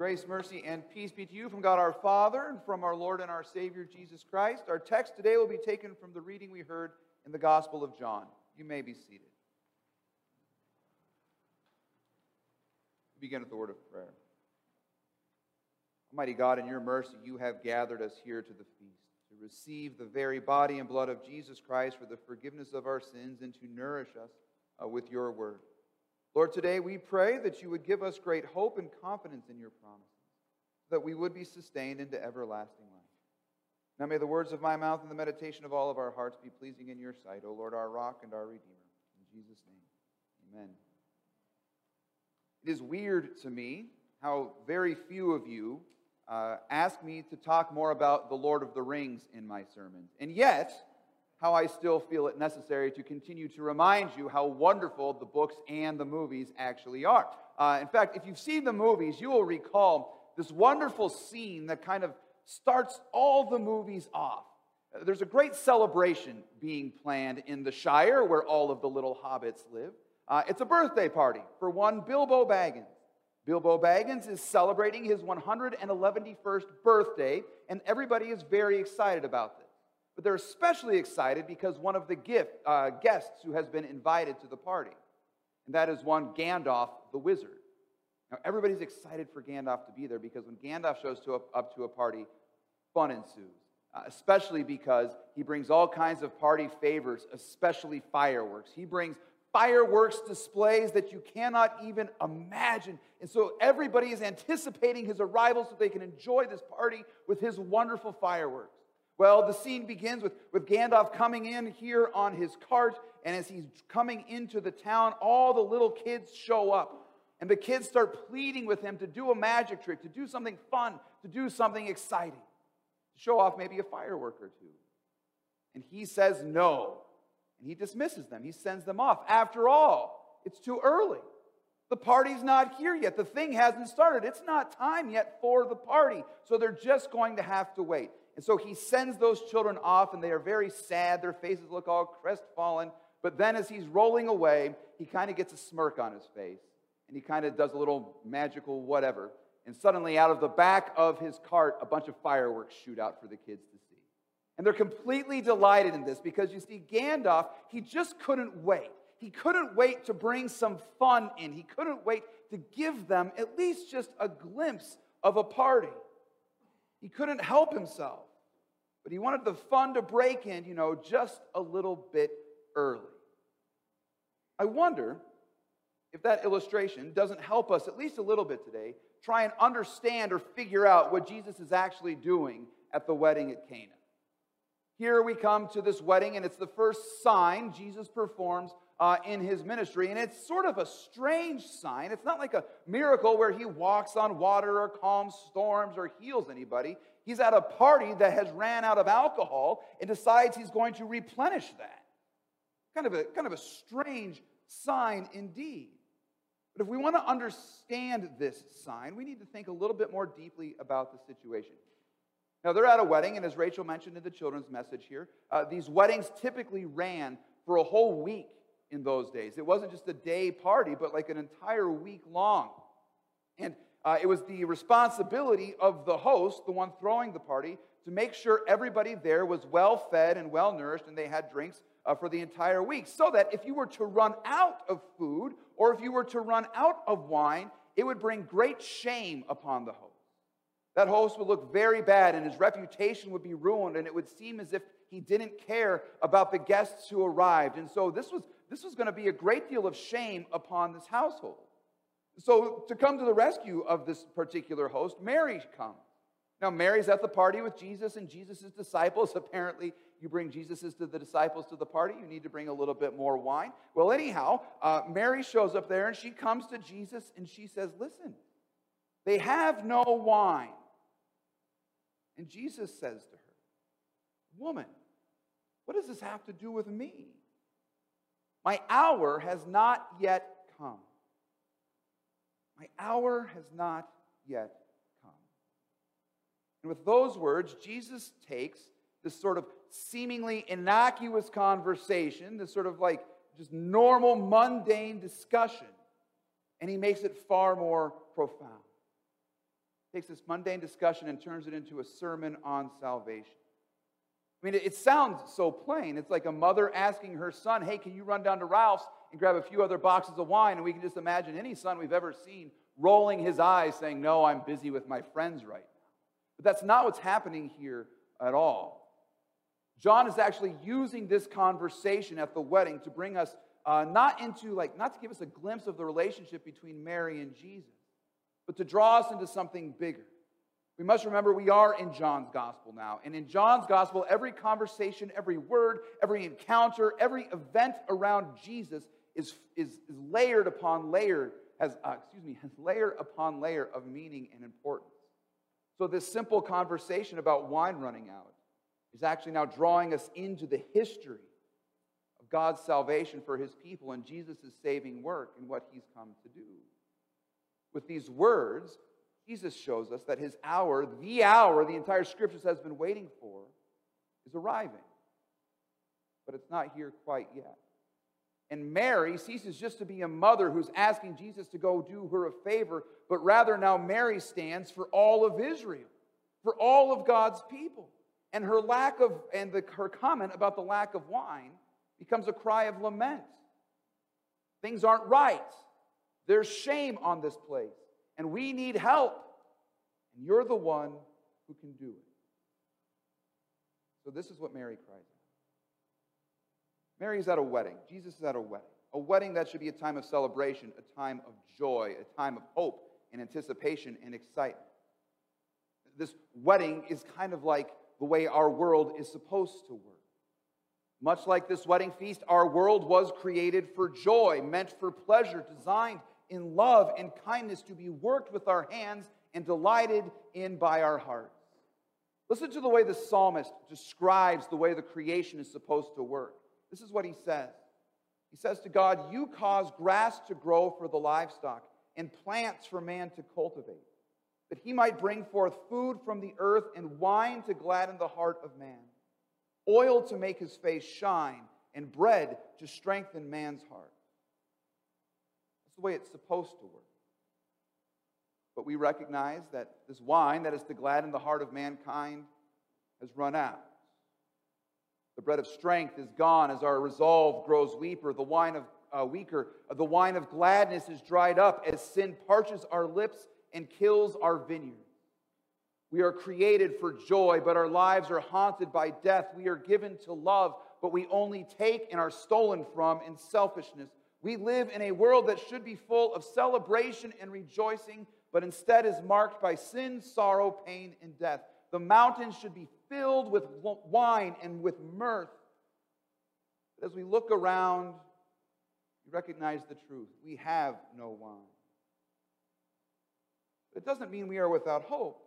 Grace, mercy, and peace be to you from God our Father and from our Lord and our Savior Jesus Christ. Our text today will be taken from the reading we heard in the Gospel of John. You may be seated. We begin with the word of prayer. Almighty God, in your mercy, you have gathered us here to the feast to receive the very body and blood of Jesus Christ for the forgiveness of our sins and to nourish us uh, with your word. Lord, today we pray that you would give us great hope and confidence in your promises, that we would be sustained into everlasting life. Now may the words of my mouth and the meditation of all of our hearts be pleasing in your sight, O Lord, our rock and our redeemer. In Jesus' name, amen. It is weird to me how very few of you uh, ask me to talk more about the Lord of the Rings in my sermons. And yet, how I still feel it necessary to continue to remind you how wonderful the books and the movies actually are. Uh, in fact, if you've seen the movies, you will recall this wonderful scene that kind of starts all the movies off. Uh, there's a great celebration being planned in the Shire where all of the little hobbits live. Uh, it's a birthday party for one Bilbo Baggins. Bilbo Baggins is celebrating his 111st birthday, and everybody is very excited about this. But they're especially excited because one of the gift, uh, guests who has been invited to the party, and that is one Gandalf the wizard. Now, everybody's excited for Gandalf to be there because when Gandalf shows to, up to a party, fun ensues. Uh, especially because he brings all kinds of party favors, especially fireworks. He brings fireworks displays that you cannot even imagine. And so everybody is anticipating his arrival so they can enjoy this party with his wonderful fireworks. Well, the scene begins with, with Gandalf coming in here on his cart, and as he's coming into the town, all the little kids show up. And the kids start pleading with him to do a magic trick, to do something fun, to do something exciting, to show off maybe a firework or two. And he says no, and he dismisses them. He sends them off. After all, it's too early. The party's not here yet. The thing hasn't started. It's not time yet for the party. So they're just going to have to wait. And so he sends those children off, and they are very sad. Their faces look all crestfallen. But then, as he's rolling away, he kind of gets a smirk on his face, and he kind of does a little magical whatever. And suddenly, out of the back of his cart, a bunch of fireworks shoot out for the kids to see. And they're completely delighted in this because you see, Gandalf, he just couldn't wait. He couldn't wait to bring some fun in. He couldn't wait to give them at least just a glimpse of a party. He couldn't help himself. But he wanted the fun to break in, you know, just a little bit early. I wonder if that illustration doesn't help us at least a little bit today try and understand or figure out what Jesus is actually doing at the wedding at Cana. Here we come to this wedding, and it's the first sign Jesus performs uh, in his ministry. And it's sort of a strange sign. It's not like a miracle where he walks on water or calms storms or heals anybody. He's at a party that has ran out of alcohol and decides he's going to replenish that. Kind of a, kind of a strange sign indeed. But if we want to understand this sign, we need to think a little bit more deeply about the situation. Now, they're at a wedding, and as Rachel mentioned in the children's message here, uh, these weddings typically ran for a whole week in those days. It wasn't just a day party, but like an entire week long. And uh, it was the responsibility of the host, the one throwing the party, to make sure everybody there was well fed and well nourished and they had drinks uh, for the entire week. So that if you were to run out of food or if you were to run out of wine, it would bring great shame upon the host. That host would look very bad and his reputation would be ruined, and it would seem as if he didn't care about the guests who arrived. And so this was this was going to be a great deal of shame upon this household. So, to come to the rescue of this particular host, Mary comes. Now, Mary's at the party with Jesus and Jesus' disciples. Apparently, you bring Jesus to the disciples to the party, you need to bring a little bit more wine. Well, anyhow, uh, Mary shows up there and she comes to Jesus and she says, Listen, they have no wine. And Jesus says to her, Woman, what does this have to do with me? My hour has not yet come. My hour has not yet come. And with those words, Jesus takes this sort of seemingly innocuous conversation, this sort of like just normal, mundane discussion, and he makes it far more profound. takes this mundane discussion and turns it into a sermon on salvation. I mean, it sounds so plain. It's like a mother asking her son, Hey, can you run down to Ralph's and grab a few other boxes of wine? And we can just imagine any son we've ever seen rolling his eyes, saying, No, I'm busy with my friends right now. But that's not what's happening here at all. John is actually using this conversation at the wedding to bring us uh, not into, like, not to give us a glimpse of the relationship between Mary and Jesus, but to draw us into something bigger. We must remember we are in John's gospel now. And in John's gospel, every conversation, every word, every encounter, every event around Jesus is, is, is layered upon layer, has, uh, excuse me, has layer upon layer of meaning and importance. So this simple conversation about wine running out is actually now drawing us into the history of God's salvation for his people and Jesus' saving work and what he's come to do. With these words, Jesus shows us that his hour, the hour the entire scriptures has been waiting for, is arriving. But it's not here quite yet. And Mary ceases just to be a mother who's asking Jesus to go do her a favor, but rather now Mary stands for all of Israel, for all of God's people. And her lack of, and the, her comment about the lack of wine becomes a cry of lament. Things aren't right. There's shame on this place and we need help. And you're the one who can do it. So, this is what Mary cries out. Mary is at a wedding. Jesus is at a wedding. A wedding that should be a time of celebration, a time of joy, a time of hope and anticipation and excitement. This wedding is kind of like the way our world is supposed to work. Much like this wedding feast, our world was created for joy, meant for pleasure, designed in love and kindness to be worked with our hands and delighted in by our hearts. Listen to the way the psalmist describes the way the creation is supposed to work. This is what he says. He says to God, You cause grass to grow for the livestock and plants for man to cultivate, that he might bring forth food from the earth and wine to gladden the heart of man, oil to make his face shine, and bread to strengthen man's heart That's the way it's supposed to work. But we recognize that this wine that is to gladden the heart of mankind has run out. The bread of strength is gone as our resolve grows weaker. The wine of uh, weaker, the wine of gladness is dried up as sin parches our lips and kills our vineyard. We are created for joy, but our lives are haunted by death. We are given to love, but we only take and are stolen from in selfishness. We live in a world that should be full of celebration and rejoicing, but instead is marked by sin, sorrow, pain, and death. The mountains should be filled with wine and with mirth. But as we look around, we recognize the truth. We have no wine. It doesn't mean we are without hope.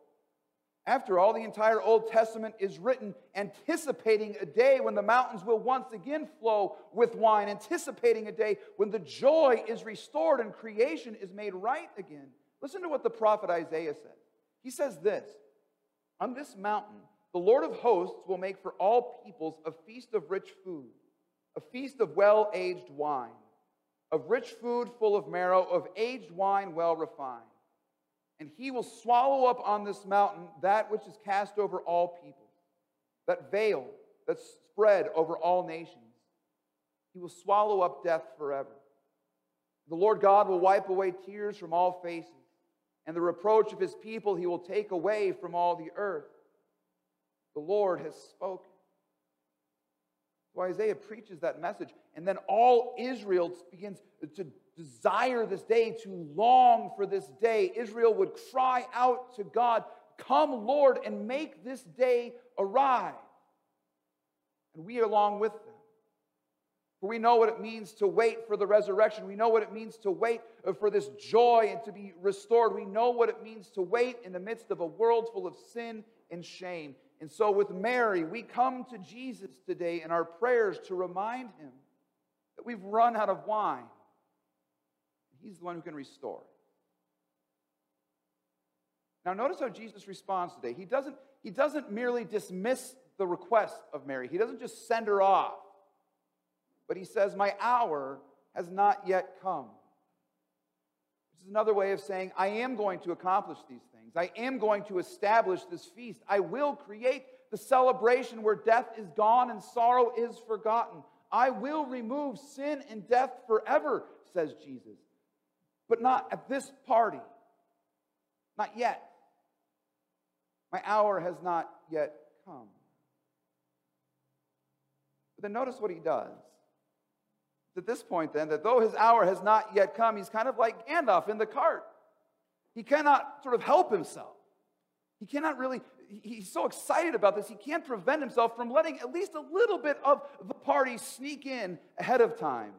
After all, the entire Old Testament is written anticipating a day when the mountains will once again flow with wine, anticipating a day when the joy is restored and creation is made right again. Listen to what the prophet Isaiah said. He says this On this mountain, the Lord of hosts will make for all peoples a feast of rich food, a feast of well aged wine, of rich food full of marrow, of aged wine well refined and he will swallow up on this mountain that which is cast over all people, that veil that's spread over all nations. He will swallow up death forever. The Lord God will wipe away tears from all faces, and the reproach of his people he will take away from all the earth. The Lord has spoken. So Isaiah preaches that message, and then all Israel begins to desire this day, to long for this day. Israel would cry out to God, Come, Lord, and make this day arrive. And we along with them. For we know what it means to wait for the resurrection. We know what it means to wait for this joy and to be restored. We know what it means to wait in the midst of a world full of sin and shame. And so, with Mary, we come to Jesus today in our prayers to remind him that we've run out of wine. He's the one who can restore. Now, notice how Jesus responds today. He doesn't, he doesn't merely dismiss the request of Mary, he doesn't just send her off, but he says, My hour has not yet come. Is another way of saying, I am going to accomplish these things. I am going to establish this feast. I will create the celebration where death is gone and sorrow is forgotten. I will remove sin and death forever, says Jesus. But not at this party. Not yet. My hour has not yet come. But then notice what he does. At this point, then, that though his hour has not yet come, he's kind of like Gandalf in the cart. He cannot sort of help himself. He cannot really, he's so excited about this, he can't prevent himself from letting at least a little bit of the party sneak in ahead of time.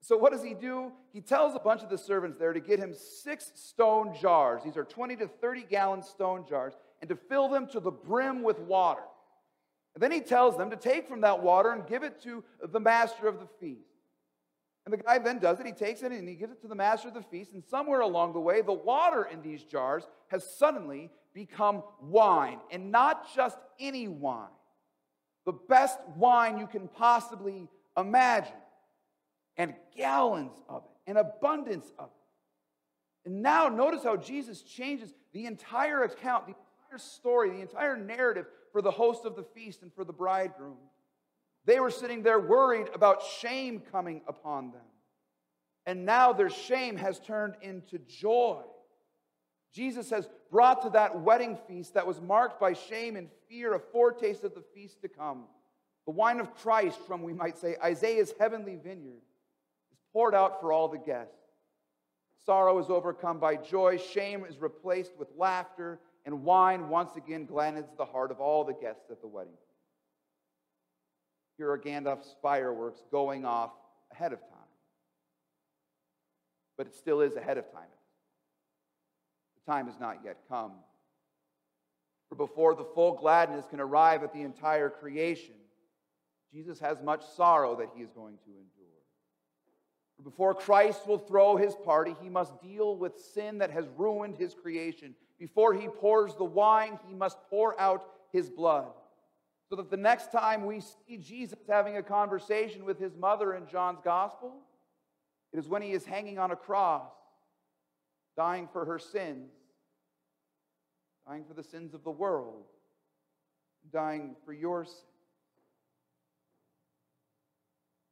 So, what does he do? He tells a bunch of the servants there to get him six stone jars. These are 20 to 30 gallon stone jars, and to fill them to the brim with water. And then he tells them to take from that water and give it to the master of the feast. And the guy then does it. He takes it and he gives it to the master of the feast. And somewhere along the way, the water in these jars has suddenly become wine. And not just any wine, the best wine you can possibly imagine. And gallons of it, an abundance of it. And now notice how Jesus changes the entire account, the story, the entire narrative for the host of the feast and for the bridegroom. They were sitting there worried about shame coming upon them. And now their shame has turned into joy. Jesus has brought to that wedding feast that was marked by shame and fear a foretaste of the feast to come. The wine of Christ from, we might say, Isaiah's heavenly vineyard is poured out for all the guests. Sorrow is overcome by joy, shame is replaced with laughter, and wine once again gladdens the heart of all the guests at the wedding. Here are Gandalf's fireworks going off ahead of time. But it still is ahead of time. The time has not yet come. For before the full gladness can arrive at the entire creation, Jesus has much sorrow that he is going to endure. For before Christ will throw his party, he must deal with sin that has ruined his creation. Before he pours the wine, he must pour out his blood. So that the next time we see Jesus having a conversation with his mother in John's gospel, it is when he is hanging on a cross, dying for her sins, dying for the sins of the world, dying for your sins.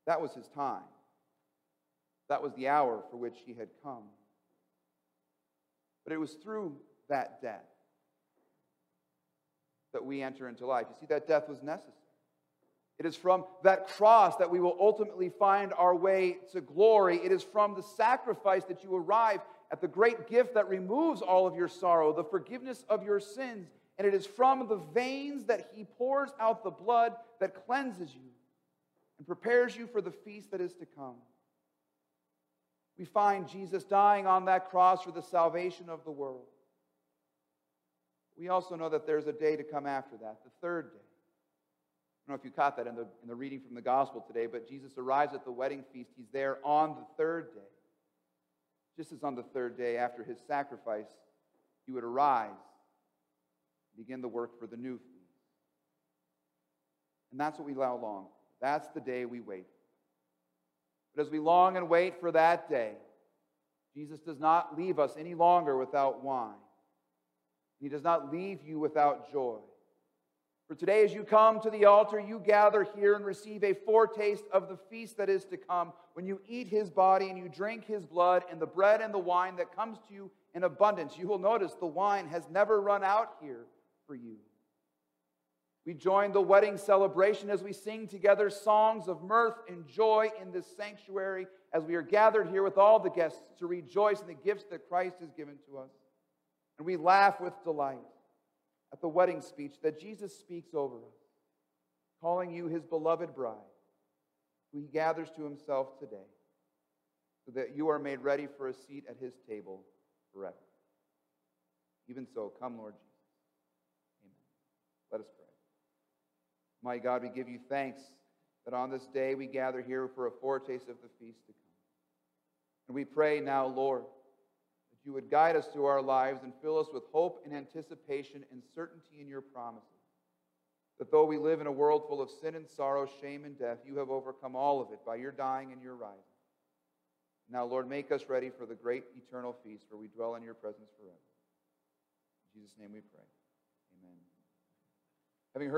That was his time. That was the hour for which he had come. But it was through that death that we enter into life. You see, that death was necessary. It is from that cross that we will ultimately find our way to glory. It is from the sacrifice that you arrive at the great gift that removes all of your sorrow, the forgiveness of your sins. And it is from the veins that He pours out the blood that cleanses you and prepares you for the feast that is to come. We find Jesus dying on that cross for the salvation of the world. We also know that there's a day to come after that, the third day. I don't know if you caught that in the, in the reading from the gospel today, but Jesus arrives at the wedding feast. He's there on the third day. Just as on the third day after his sacrifice, he would arise, begin the work for the new feast. And that's what we allow long. That's the day we wait. But as we long and wait for that day, Jesus does not leave us any longer without wine. He does not leave you without joy. For today, as you come to the altar, you gather here and receive a foretaste of the feast that is to come when you eat his body and you drink his blood and the bread and the wine that comes to you in abundance. You will notice the wine has never run out here for you. We join the wedding celebration as we sing together songs of mirth and joy in this sanctuary as we are gathered here with all the guests to rejoice in the gifts that Christ has given to us. And we laugh with delight at the wedding speech that Jesus speaks over us, calling you his beloved bride, who he gathers to himself today, so that you are made ready for a seat at his table forever. Even so, come, Lord Jesus. Amen. Let us pray. My God, we give you thanks that on this day we gather here for a foretaste of the feast to come. And we pray now, Lord, that you would guide us through our lives and fill us with hope and anticipation and certainty in your promises. That though we live in a world full of sin and sorrow, shame and death, you have overcome all of it by your dying and your rising. Now, Lord, make us ready for the great eternal feast where we dwell in your presence forever. In Jesus' name we pray.